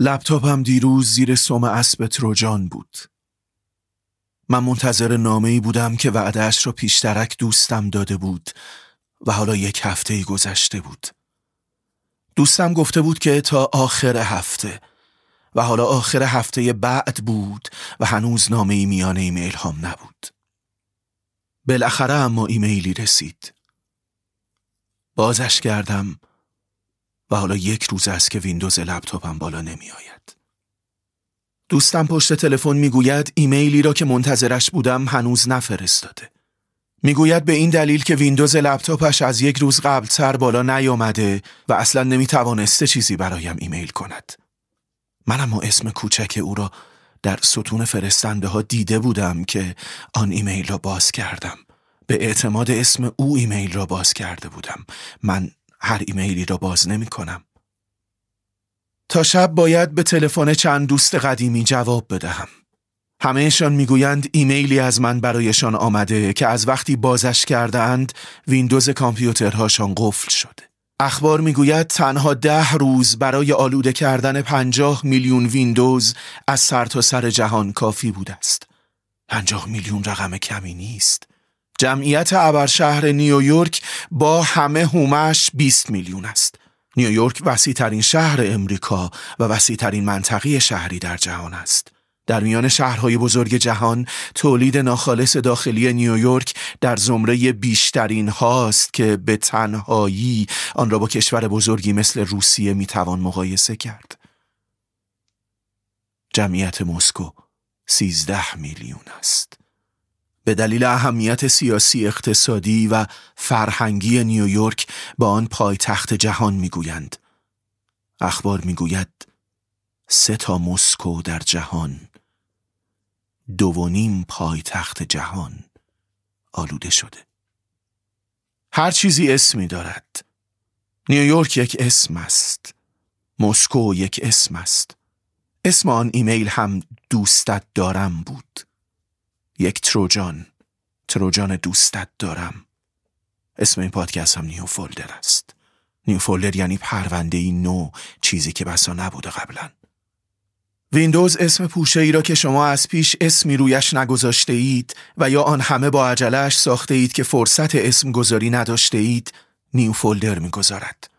لپتاپم دیروز زیر سم اسب تروجان بود. من منتظر نامه ای بودم که وعدهش را پیشترک دوستم داده بود و حالا یک هفته ای گذشته بود. دوستم گفته بود که تا آخر هفته و حالا آخر هفته بعد بود و هنوز نامه ای میان ایمیل هم نبود. بالاخره اما ایمیلی رسید. بازش کردم و حالا یک روز است که ویندوز لپتاپم بالا نمی آید. دوستم پشت تلفن می‌گوید ایمیلی را که منتظرش بودم هنوز نفرستاده. می‌گوید به این دلیل که ویندوز لپتاپش از یک روز قبلتر بالا نیامده و اصلا نمی‌توانسته چیزی برایم ایمیل کند. من اما اسم کوچک او را در ستون فرستنده ها دیده بودم که آن ایمیل را باز کردم. به اعتماد اسم او ایمیل را باز کرده بودم. من هر ایمیلی را باز نمی کنم. تا شب باید به تلفن چند دوست قدیمی جواب بدهم. همهشان می‌گویند ایمیلی از من برایشان آمده که از وقتی بازش کرده اند ویندوز کامپیوترهاشان قفل شده. اخبار می‌گوید تنها ده روز برای آلوده کردن پنجاه میلیون ویندوز از سر تا سر جهان کافی بوده است. پنجاه میلیون رقم کمی نیست. جمعیت ابرشهر نیویورک با همه هومش 20 میلیون است. نیویورک وسیع ترین شهر امریکا و وسیع ترین منطقه شهری در جهان است. در میان شهرهای بزرگ جهان تولید ناخالص داخلی نیویورک در زمره بیشترین هاست که به تنهایی آن را با کشور بزرگی مثل روسیه می‌توان مقایسه کرد. جمعیت مسکو سیزده میلیون است. به دلیل اهمیت سیاسی اقتصادی و فرهنگی نیویورک با آن پایتخت جهان می‌گویند. اخبار می‌گوید سه تا مسکو در جهان دوونیم پایتخت جهان آلوده شده. هر چیزی اسمی دارد. نیویورک یک اسم است. مسکو یک اسم است. اسم آن ایمیل هم دوستت دارم بود. یک تروجان تروجان دوستت دارم اسم این پادکست هم New Folder است New Folder یعنی پرونده ای نو چیزی که بسا نبوده قبلا ویندوز اسم پوشه ای را که شما از پیش اسمی رویش نگذاشته اید و یا آن همه با عجله‌اش ساخته اید که فرصت اسم گذاری نداشته اید New Folder می‌گذارد.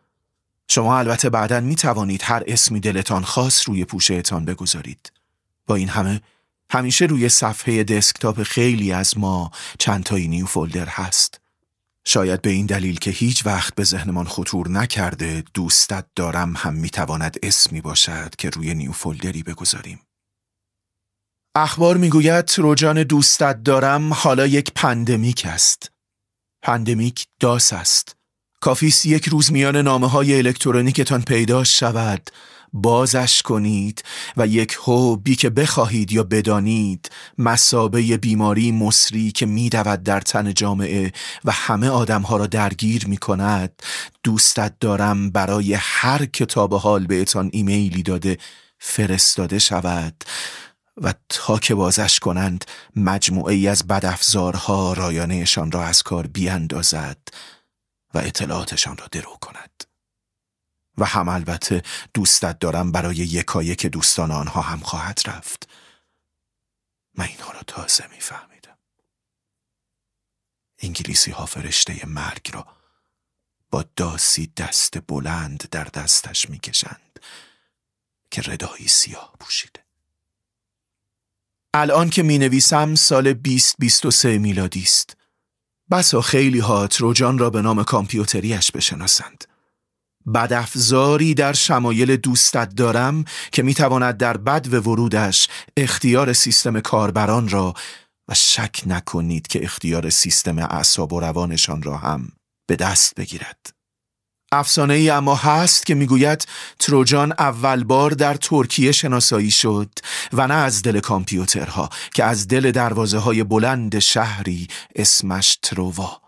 شما البته بعدا می توانید هر اسمی دلتان خواست روی پوشهتان بگذارید. با این همه همیشه روی صفحه دسکتاپ خیلی از ما چند تایی New Folder هست. شاید به این دلیل که هیچ وقت به ذهنمان خطور نکرده دوستت دارم هم می‌تواند اسمی باشد که روی New Folder ی بگذاریم. اخبار می‌گوید تروجان دوستت دارم حالا یک pandemic است. پندمیک داس است. کافیست یک روز میان نامه های الکترونیکتان پیدا شود بازش کنید و یک بی که بخواهید یا بدانید مسابه بیماری مصری که میدود در تن جامعه و همه آدمها را درگیر می کند دوستت دارم برای هر کتاب حال بهتان ایمیلی داده فرستاده شود. و تا که بازش کنند مجموعه ای از بدافزارها رایانهشان را از کار بیاندازد و اطلاعاتشان را درو کند. و هم البته دوستت دارم برای یکایی که دوستان آنها هم خواهد رفت. من اینها را تازه میفهمیدم. انگلیسی ها فرشته مرگ را با داسی دست بلند در دستش می‌کشند که ردایی سیاه پوشیده. الان که می نویسم سال 2023 میلادی است. بسا خیلی ها تروجان را به نام کامپیوتریش بشناسند. بدافزاری در شمایل دوستت دارم که می‌تواند در بد و ورودش اختیار سیستم کاربران را و شک نکنید که اختیار سیستم اعصاب و روانشان را هم به دست بگیرد. افسانه ای اما هست که می‌گوید تروجان اول بار در ترکیه شناسایی شد و نه از دل کامپیوترها که از دل دروازه های بلند شهری اسمش تروا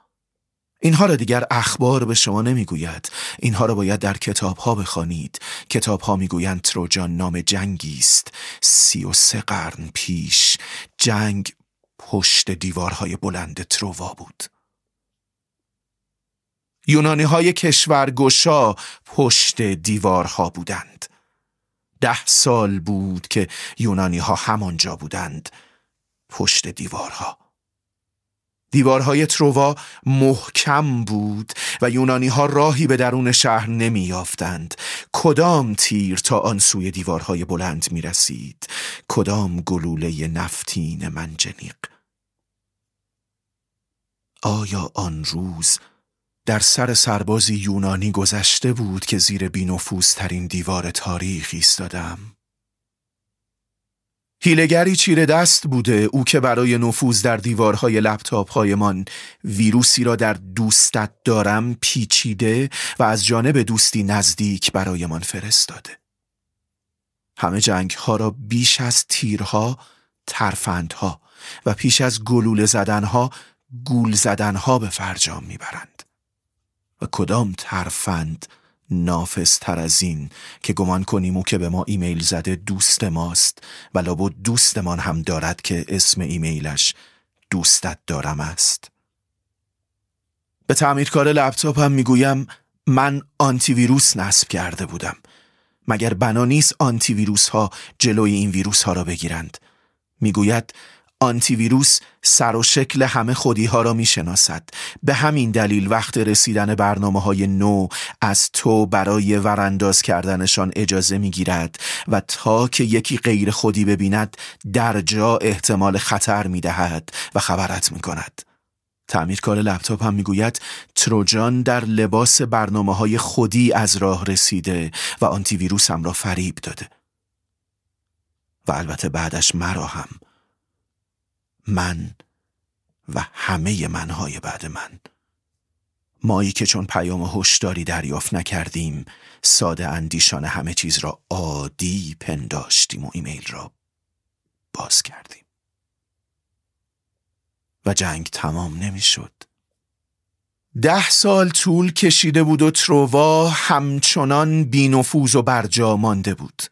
اینها را دیگر اخبار به شما نمی‌گوید. اینها را باید در کتاب ها بخوانید. کتاب ها می‌گویند تروجان نام جنگی است. سی و سه قرن پیش جنگ پشت دیوارهای بلند تروا بود. یونانی های کشور گشا پشت دیوارها بودند. ده سال بود که یونانی ها همانجا بودند پشت دیوارها. دیوارهای تروا محکم بود و یونانی ها راهی به درون شهر نمی یافتند. کدام تیر تا آن سوی دیوارهای بلند می رسید کدام گلوله نفتین منجنیق آیا آن روز در سر سربازی یونانی گذشته بود که زیر ترین دیوار تاریخ ایستادم؟ هیلگری چیره دست بوده او که برای نفوذ در دیوارهای لپتاپ هایمان ویروسی را در دوستت دارم پیچیده و از جانب دوستی نزدیک برایمان فرستاده. همه جنگ ها را بیش از تیرها ترفندها و پیش از گلوله زدنها گول زدنها به فرجام می‌برند و کدام ترفند نافذتر از این که گمان کنیم او که به ما ایمیل زده دوست ماست و لابد دوستمان هم دارد که اسم ایمیلش دوستت دارم است. به تعمیرکار لپتاپم می‌گویم من آنتی ویروس نصب کرده بودم. مگر بنا نیست آنتی ویروس ها جلوی این ویروس ها را بگیرند؟ می‌گوید آنتی ویروس سر و شکل همه خودی ها را می شناسد. به همین دلیل وقت رسیدن برنامه های نو از تو برای ورانداز کردنشان اجازه می گیرد و تا که یکی غیر خودی ببیند در جا احتمال خطر می دهد و خبرت می کند. تعمیرکار لپتاپ هم می‌گوید تروجان در لباس برنامه های خودی از راه رسیده و آنتی ویروس هم را فریب داده. و البته بعدش مرا هم من و همه منهای بعد من. مایی که چون پیام هشداری دریافت نکردیم ساده اندیشان همه چیز را عادی پنداشتیم و ایمیل را باز کردیم. و جنگ تمام نمی‌شد. ده سال طول کشیده بود و تروا همچنان بینفوز و برجا مانده بود.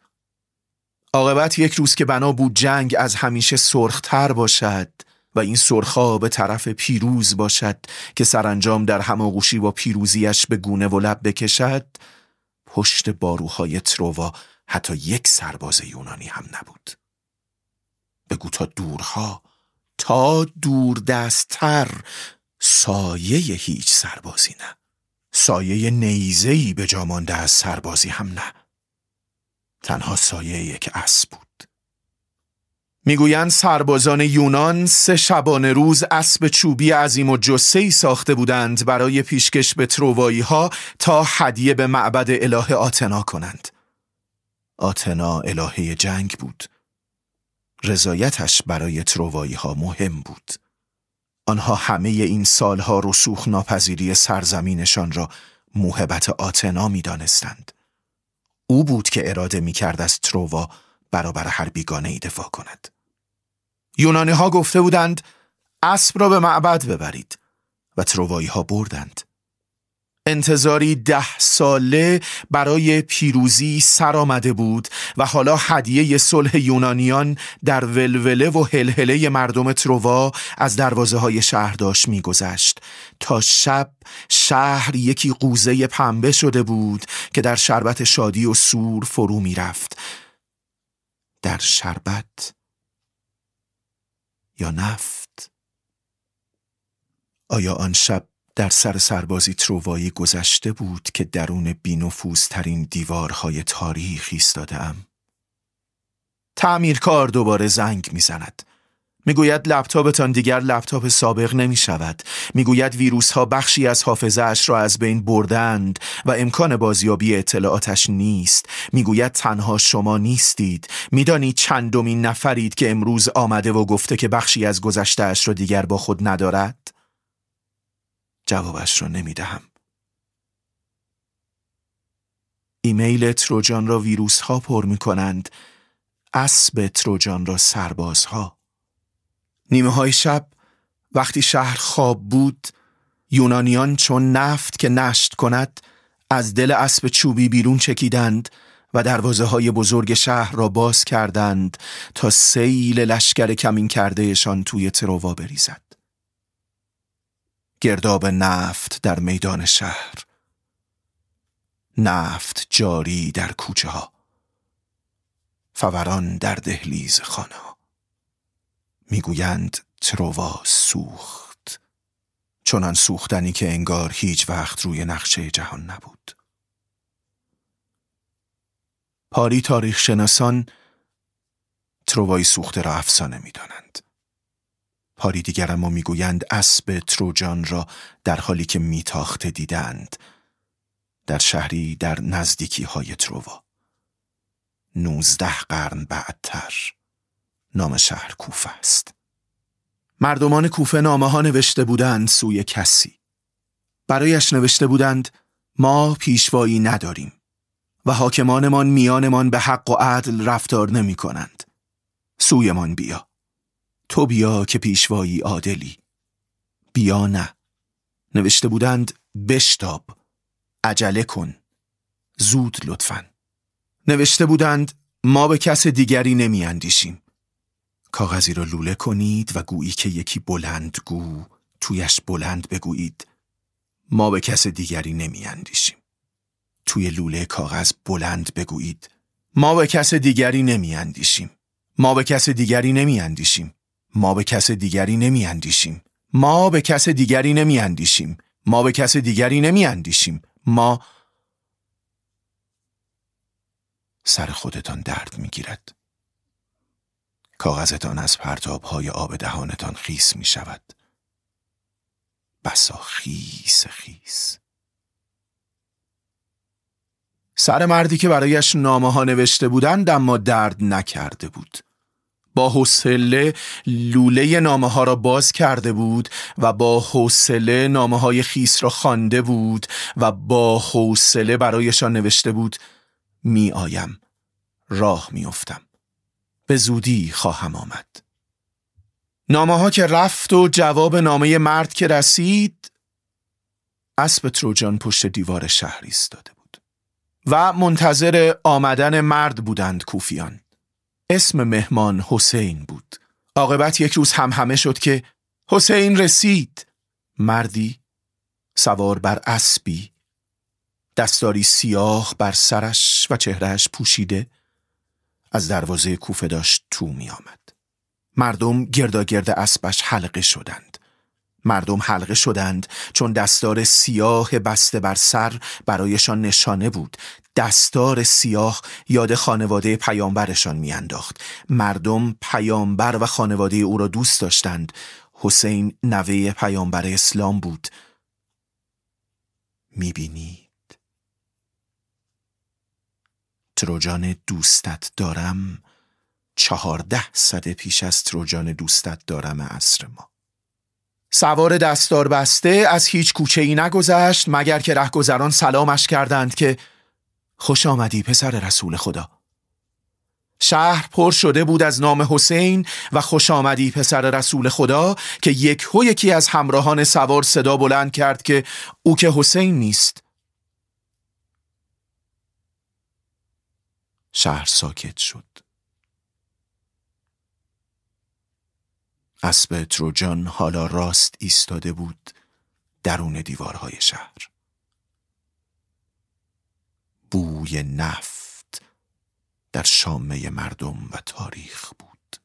عاقبت یک روز که بنا بود جنگ از همیشه سرختر باشد و این سرخا به طرف پیروز باشد که سرانجام در هماغوشی با پیروزیش به گونه و لب بکشد پشت باروهای تروا حتی یک سرباز یونانی هم نبود. بگو تا دورها تا دور دستتر سایه هیچ سربازی نه. سایه نیزهی به جامانده از سربازی هم نه. تنها سایه یک اسب بود می‌گویند سربازان یونان سه شبانه روز اسب چوبی عظیم و جسهی ساخته بودند برای پیشکش به تروایی ها تا هدیه به معبد اله آتنا کنند. آتنا الهه جنگ بود. رضایتش برای تروایی ها مهم بود. آنها همه این سالها رسوخ ناپذیری سرزمینشان را موهبت آتنا می دانستند. او بود که اراده می کرد از تروا برابر هر بیگانه ای دفاع کند. یونانی ها گفته بودند اسب را به معبد ببرید و تروایی ها بردند. انتظاری ده ساله برای پیروزی سر آمده بود و حالا هدیه صلح یونانیان در ولوله و هلهله مردم تروا از دروازه های شهر داشت میگذشت. تا شب شهر یکی قوزه پنبه شده بود که در شربت شادی و سور فرو می‌رفت. در شربت یا نفت؟ آیا آن شب در سر سربازی تروایی گذشته بود که درون ترین دیوارهای تاریخ ایستاده ام. تعمیرکار دوباره زنگ می‌زند. می‌گوید لپتاپتان دیگر لپتاپ سابق نمی شود. می‌گوید ویروس ها بخشی از حافظه اش را از بین بردند و امکان بازیابی اطلاعاتش نیست. می‌گوید تنها شما نیستید. می‌دانید چندمین نفرید که امروز آمده و گفته که بخشی از گذشته اش را دیگر با خود ندارد؟ جوابش را نمی دهم. ایمیل تروجان را ویروس ها پر می کنند اسب تروجان را سرباز ها نیمه های شب وقتی شهر خواب بود یونانیان چون نفت که نشت کند از دل اسب چوبی بیرون چکیدند و دروازه های بزرگ شهر را باز کردند تا سیل لشکر کمین کردهشان توی تروا بریزد. گرداب نفت در میدان شهر. نفت جاری در کوچه ها. فوران در دهلیز خانه می‌گویند تروا سوخت. چنان سوختنی که انگار هیچ وقت روی نقشه جهان نبود. پاری تاریخ شناسان تروای سوخته را افسانه می دانند. پاری دیگر اما می‌گویند اسب تروجان را در حالی که میتاخته دیدند. در شهری در نزدیکی های تروا نوزده قرن بعدتر. نام شهر کوفه است. مردمان کوفه نامه ها نوشته بودند سوی کسی. برایش نوشته بودند ما پیشوایی نداریم و حاکمانمان میانمان به حق و عدل رفتار نمی کنند سویمان بیا. تو بیا که پیشوایی عادلی. بیا نه. نوشته بودند بشتاب عجله کن. زود لطفا. نوشته بودند ما به کس دیگری نمی اندیشیم کاغذی را لوله کنید و گویی که یکی بلند گو تویش بلند بگویید. ما به کس دیگری نمی اندیشیم توی لوله کاغذ بلند بگویید. ما به کس دیگری نمی اندیشیم ما به کس دیگری نمی اندیشیم ما به کس دیگری نمی اندیشیم ما به کس دیگری نمی اندیشیم ما به کس دیگری نمی اندیشیم ما سر خودتان درد می گیرد کاغذتان از پرتاب های آب دهانتان خیس می شود بسا خیس خیس. سر مردی که برایش نامه ها نوشته بودند اما درد نکرده بود. با حوصله لوله نامه ها را باز کرده بود و با حوصله نامه های خیس را خوانده بود و با حوصله برایشان نوشته بود می آیم راه می افتم. به زودی خواهم آمد نامه ها که رفت و جواب نامه مرد که رسید اسب تروجان پشت دیوار شهر ایستاده بود و منتظر آمدن مرد بودند کوفیان اسم مهمان حسین بود عاقبت یک روز هم همه شد که حسین رسید مردی سوار بر اسبی دستاری سیاه بر سرش و چهرهش پوشیده از دروازه کوفه داشت تو می آمد. مردم گرداگرد اسبش حلقه شدند. مردم حلقه شدند چون دستار سیاه بسته بر سر برایشان نشانه بود دستار سیاه یاد خانواده پیامبرشان میانداخت. مردم پیامبر و خانواده او را دوست داشتند. حسین نوه پیامبر اسلام بود. می‌بینید؟ تروجان دوستت دارم. چهارده صده پیش از تروجان دوستت دارم عصر ما. سوار دستار بسته از هیچ کوچه ای نگذشت مگر که رهگذران سلامش کردند که خوش آمدی پسر رسول خدا. شهر پر شده بود از نام حسین و خوش آمدی پسر رسول خدا که یک هو یکی از همراهان سوار صدا بلند کرد که او که حسین نیست. شهر ساکت شد. اسب تروجان حالا راست ایستاده بود درون دیوارهای شهر. بوی نفت در شامه مردم و تاریخ بود.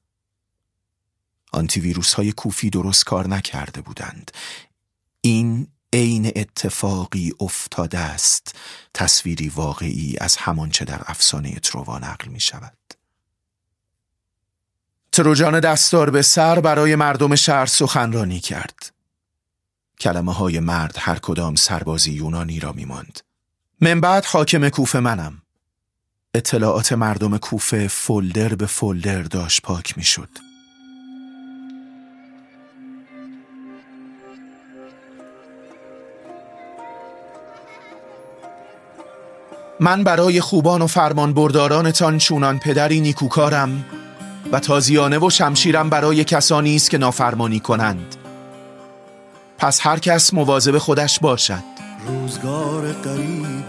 آنتی ویروس های کوفی درست کار نکرده بودند. این عین اتفاقی افتاده است تصویری واقعی از همانچه در افسانه تروا نقل می شود تروجان دستار به سر برای مردم شهر سخنرانی کرد. کلمه های مرد هر کدام سربازی یونانی را می ماند من بعد حاکم کوفه منم. اطلاعات مردم کوفه فولدر به فولدر داشت پاک می شد من برای خوبان و فرمان بردارانتان چونان پدری نیکوکارم و تازیانه و شمشیرم برای کسانی است که نافرمانی کنند. پس هر کس مواظب خودش باشد. روزگار قریبی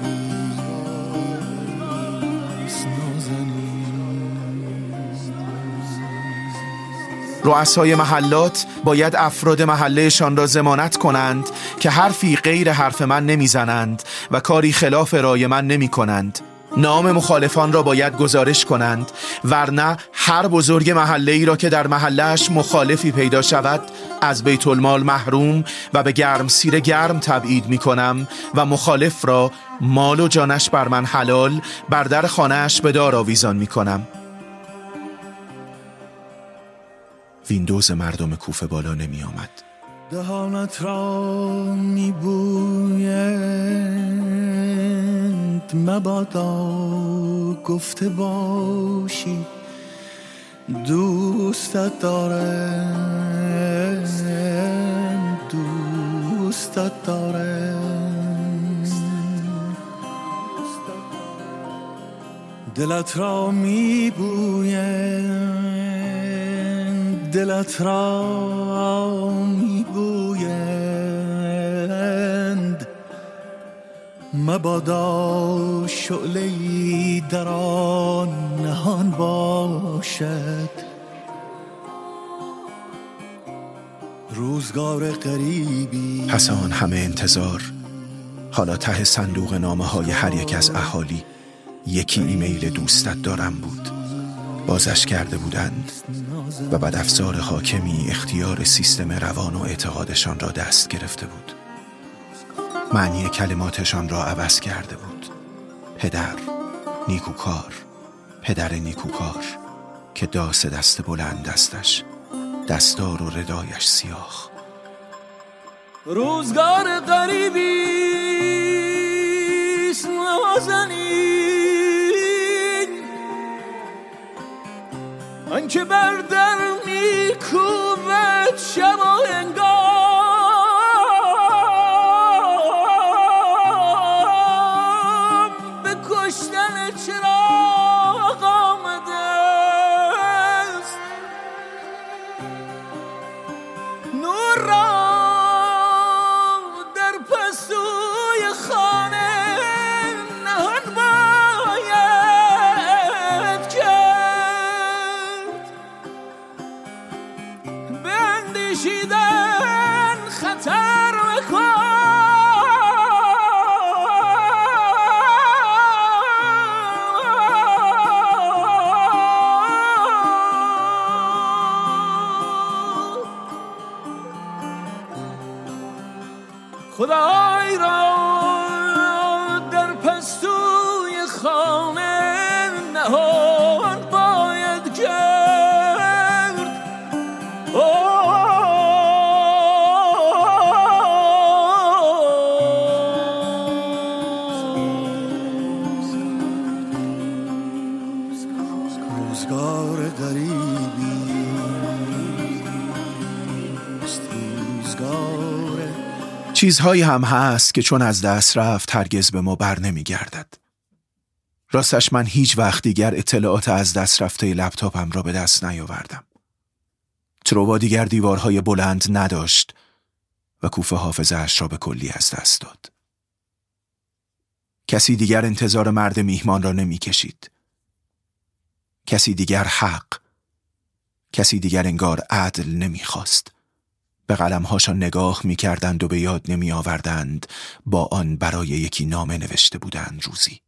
رؤسای محلات باید افراد محلهشان را زمانت کنند که حرفی غیر حرف من نمی‌زنند و کاری خلاف رای من نمی کنند نام مخالفان را باید گزارش کنند ورنه هر بزرگ محله ای را که در محلهش مخالفی پیدا شود از بیت المال محروم و به گرم سیر گرم تبعید می کنم و مخالف را مال و جانش بر من حلال بر در خانهش به دار آویزان می کنم. ویندوز مردم کوفه بالا نمی آمد. دهانت را می بویند مبادا گفته باشی. دوستت دارم دوستت دارم. دلت را می بویند دلت را می مبادا شعله در آن نهان باشد. روزگار قریبی پس آن همه انتظار. حالا ته صندوق نامه های هر یک از اهالی. یکی ایمیل دوستت دارم بود. بازش کرده بودند و بعد افزار حاکمی اختیار سیستم روان و اعتقادشان را دست گرفته بود. معنی کلماتشان را عوض کرده بود. پدر نیکوکار پدر نیکوکار که داس دست بلند دستش دستار و ردایش سیاه. روزگار قریبی نازنین. آنکه بر در میکوبد شب چیزهایی هم هست که چون از دست رفت هرگز به ما بر نمی گردد. راستش من هیچ وقت دیگر اطلاعات از دست رفته لپتاپم را به دست نیاوردم. تروبا دیگر دیوارهای بلند نداشت و کوفه حافظهاش را به کلی از دست داد. کسی دیگر انتظار مرد میهمان را نمی کشید. کسی دیگر حق کسی دیگر انگار عدل نمی‌خواست. به قلمهاشان نگاه می کردند و به یاد نمی آوردند با آن برای یکی نامه نوشته بودند روزی.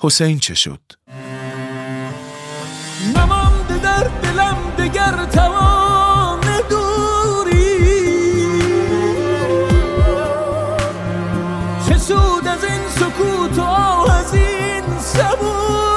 حسین چه شد؟ نمانده در دلم دگر توان دوری چه سود از این سکوت و از این صبوری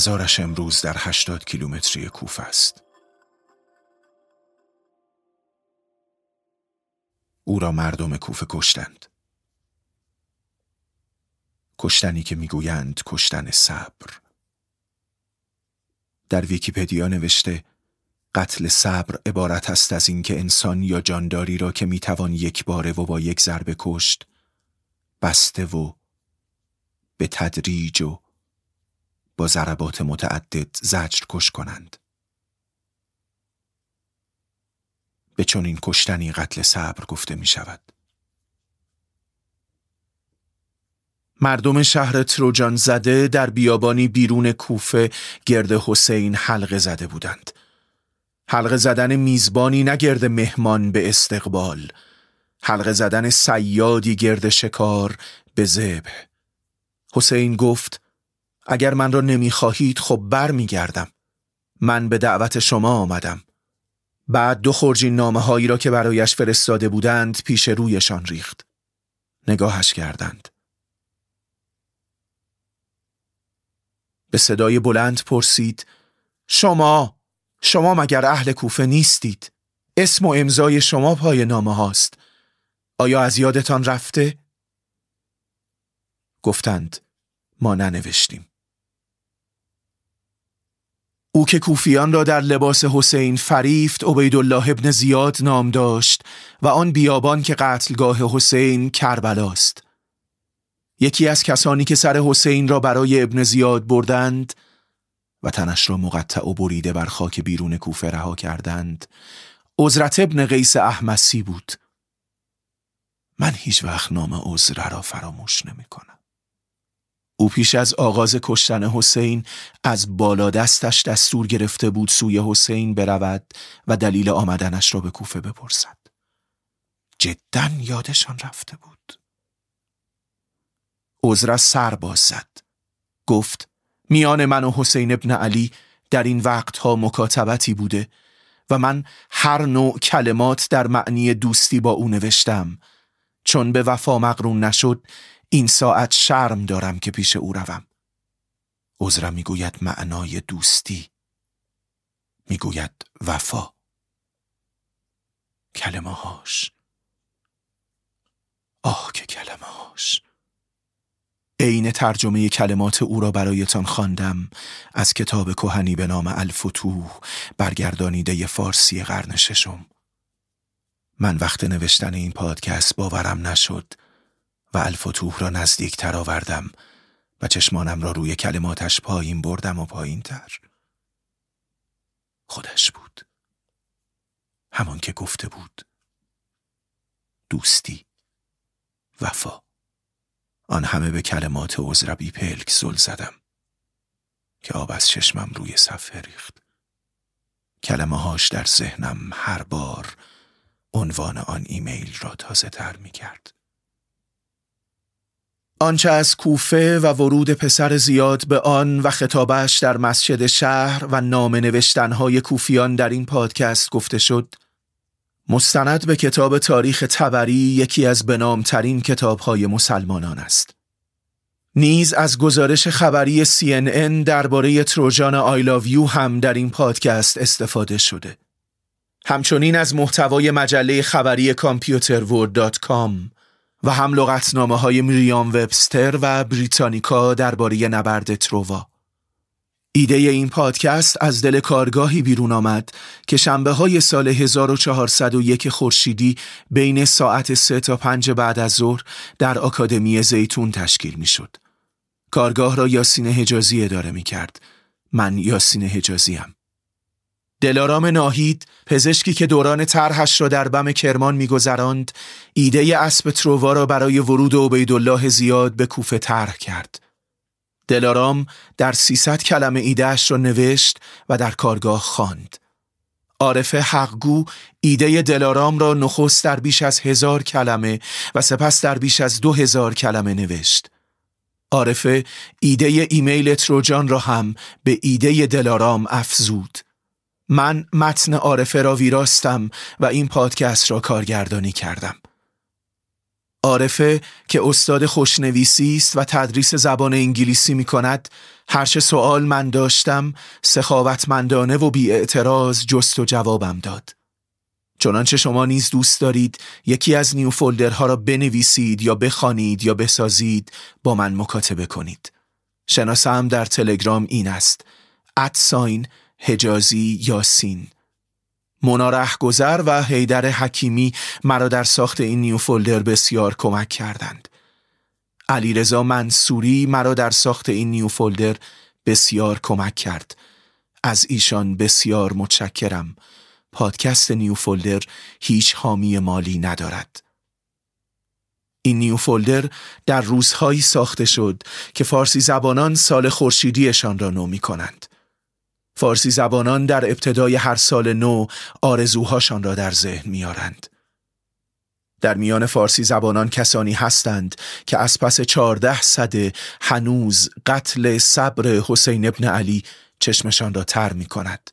مزارش امروز در هشتاد کیلومتری کوفه است. او را مردم کوفه کشتند. کشتنی که می‌گویند کشتن صبر. در ویکیپدیا نوشته قتل صبر عبارت است از اینکه انسان یا جانداری را که می‌توان یک باره و با یک ضربه کشت بسته و به تدریج و با ضربات متعدد زجر کش کنند. به چون کشتنی قتل صبر گفته می شود. مردم شهر تروجان زده در بیابانی بیرون کوفه گرد حسین حلقه زده بودند. حلقه زدن میزبانی نگرد مهمان به استقبال. حلقه زدن سیادی گرد شکار به زبه. حسین گفت اگر من را نمی‌خواهید خب بر میگردم. من به دعوت شما آمدم. بعد دو خورجین نامه هایی را که برایش فرستاده بودند پیش رویشان ریخت. نگاهش کردند. به صدای بلند پرسید شما شما مگر اهل کوفه نیستید اسم و امضای شما پای نامه هاست آیا از یادتان رفته؟ گفتند ما ننوشتیم او که کوفیان را در لباس حسین فریفت عبیدالله ابن زیاد نام داشت و آن بیابان که قتلگاه حسین کربلاست یکی از کسانی که سر حسین را برای ابن زیاد بردند و تنش را مقطع و بریده بر خاک بیرون کوفه رها کردند عزرت ابن قیس احمسی بود من هیچ وقت نام عزره را فراموش نمی کنم. او پیش از آغاز کشتن حسین از بالا دستش دستور گرفته بود سوی حسین برود و دلیل آمدنش را به کوفه بپرسد. جدا یادشان رفته بود. عذر سر باز زد. گفت میان من و حسین ابن علی در این وقتها مکاتبتی بوده و من هر نوع کلمات در معنی دوستی با او نوشتم چون به وفا مقرون نشد این ساعت شرم دارم که پیش او روم. عذرم می‌گوید معنای دوستی. می‌گوید وفا. کلمه هاش آه که کلمه هاش عین ترجمه کلمات او را برایتان خواندم از کتاب کهنی به نام الفتوح برگردانیده فارسی قرن ششم. من وقت نوشتن این پادکست باورم نشد. و الفتوح را نزدیک تر آوردم و چشمانم را روی کلماتش پایین بردم و پایین تر. خودش بود. همان که گفته بود. دوستی. وفا. آن همه به کلمات عذربی پلک زل زدم که آب از چشمم روی صفحه ریخت. کلمه هاش در ذهنم هر بار عنوان آن ایمیل را تازه تر می کرد. آنچه از کوفه و ورود پسر زیاد به آن و خطابش در مسجد شهر و نام نوشتنهای کوفیان در این پادکست گفته شد مستند به کتاب تاریخ تبری یکی از بنامترین کتابهای مسلمانان است. نیز از گزارش خبری CNN درباره تروجان آیلاویو هم در این پادکست استفاده شده. همچنین از محتوای مجله خبری کامپیوتر کام و هم لغتنامه های میریام وبستر و بریتانیکا درباره نبرد تروا. ایده این پادکست از دل کارگاهی بیرون آمد که شنبه های سال 1401 خورشیدی بین ساعت 3 تا 5 بعد از ظهر در آکادمی زیتون تشکیل می شد. کارگاه را یاسین حجازی اداره می کرد. من یاسین حجازی هم. دلارام ناهید پزشکی که دوران طرحش را در بم کرمان میگذراند ایده اسب ترووا را برای ورود عبیدالله زیاد به کوفه طرح کرد دلارام در 300 کلمه ایدهش را نوشت و در کارگاه خواند. عارف حقگو ایده دلارام را نخست در بیش از هزار کلمه و سپس در بیش از دو هزار کلمه نوشت. عارف ایده ایمیل تروجان را هم به ایده دلارام افزود. من متن عارفه را ویراستم و این پادکست را کارگردانی کردم. عارفه که استاد خوشنویسی است و تدریس زبان انگلیسی می کند هر چه سوال من داشتم سخاوتمندانه و بی اعتراض جست و جوابم داد. چنانچه شما نیز دوست دارید یکی از نیو فولدرها را بنویسید یا بخوانید یا بسازید با من مکاتبه کنید. شناسم در تلگرام این است. ادساین حجازی یاسین مونا گذر و حیدر حکیمی مرا در ساخت این New Folder بسیار کمک کردند. علیرضا منصوری مرا در ساخت این New Folder بسیار کمک کرد. از ایشان بسیار متشکرم. پادکست New Folder هیچ حامی مالی ندارد. این New Folder در روزهایی ساخته شد که فارسی زبانان سال خورشیدیشان را نو می کنند. فارسی زبانان در ابتدای هر سال نو آرزوهاشان را در ذهن میارند. در میان فارسی زبانان کسانی هستند که از پس چهارده صده هنوز قتل صبر حسین ابن علی چشمشان را تر می کند.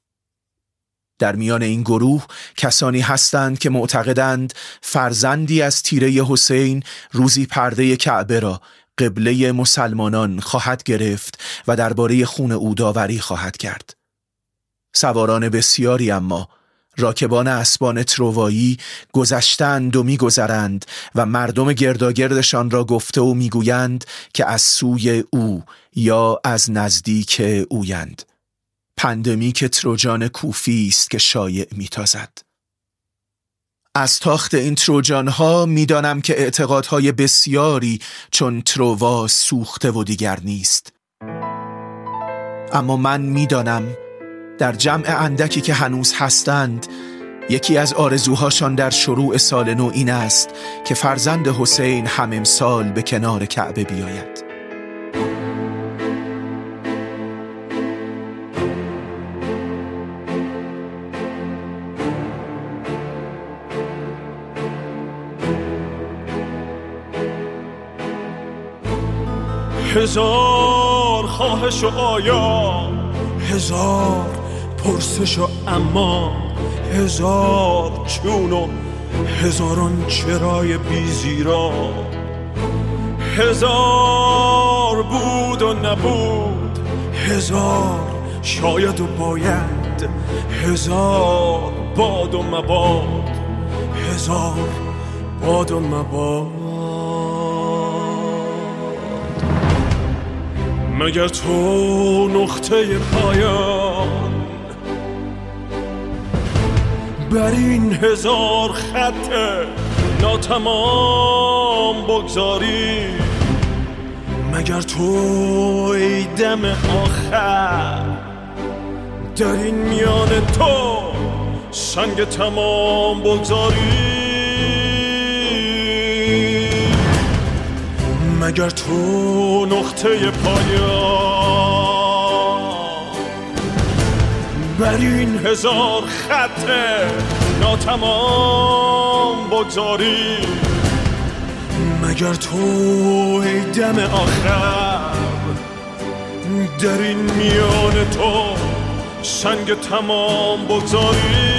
در میان این گروه کسانی هستند که معتقدند فرزندی از تیره حسین روزی پرده کعبه را قبله مسلمانان خواهد گرفت و درباره خون او داوری خواهد کرد. سواران بسیاری اما. راکبان اسبان تروایی گذشتند و میگذرند و مردم گرداگردشان را گفته و می‌گویند که از سوی او یا از نزدیک اویند. پندمی که تروجان کوفی است که شایع میتازد. از تاخت این تروجان ها می‌دانم که اعتقادهای بسیاری چون تروا سوخته و دیگر نیست. اما من می‌دانم در جمع اندکی که هنوز هستند یکی از آرزوهاشان در شروع سال نو این است که فرزند حسین هم امسال به کنار کعبه بیاید. هزار خواهش و آیا هزار پرسش و اما هزار چون و هزاران چرای بیزیرا هزار بود و نبود هزار شاید و باید هزار باد و مباد هزار باد و مباد. مگر تو نقطه پایان بر این هزار خط ناتمام بگذاری. مگر تو ای دم آخر در این میان تو سنگ تمام بگذاری؟ مگر تو نقطه پایان بر این هزار خط ناتمام بگذاری. مگر تو ای دم آخر در این میان تو سنگ تمام بگذاری؟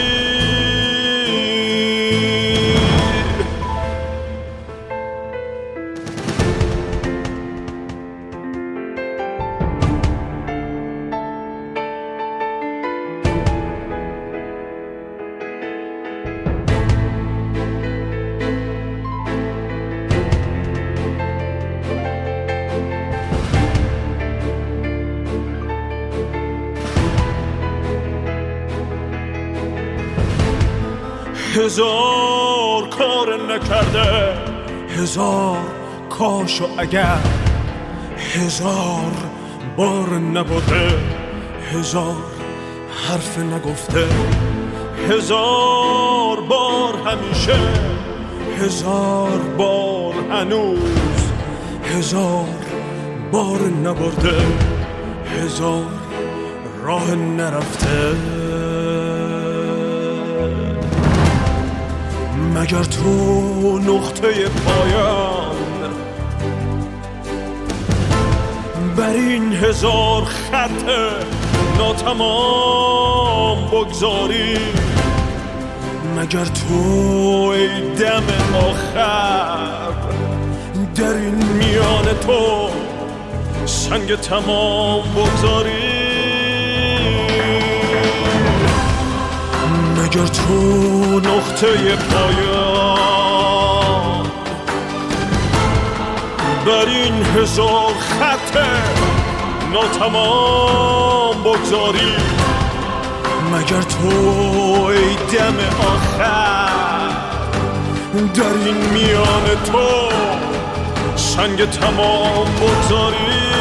هزار کار نکرده. هزار کاش و اگر هزار بار نبوده. هزار حرف نگفته. هزار بار همیشه. هزار بار هنوز. هزار بار نبرده. هزار راه نرفته. مگر تو نقطه پایان؟ بر این هزار خط ناتمام بگذاری. مگر تو ای دم آخر در این میان تو سنگ تمام بگذاری؟ مگر تو نقطه پایان بر این هزار خط ناتمام بگذاری مگر تو ای دم آخر در این میان تو سنگ تمام بگذاری؟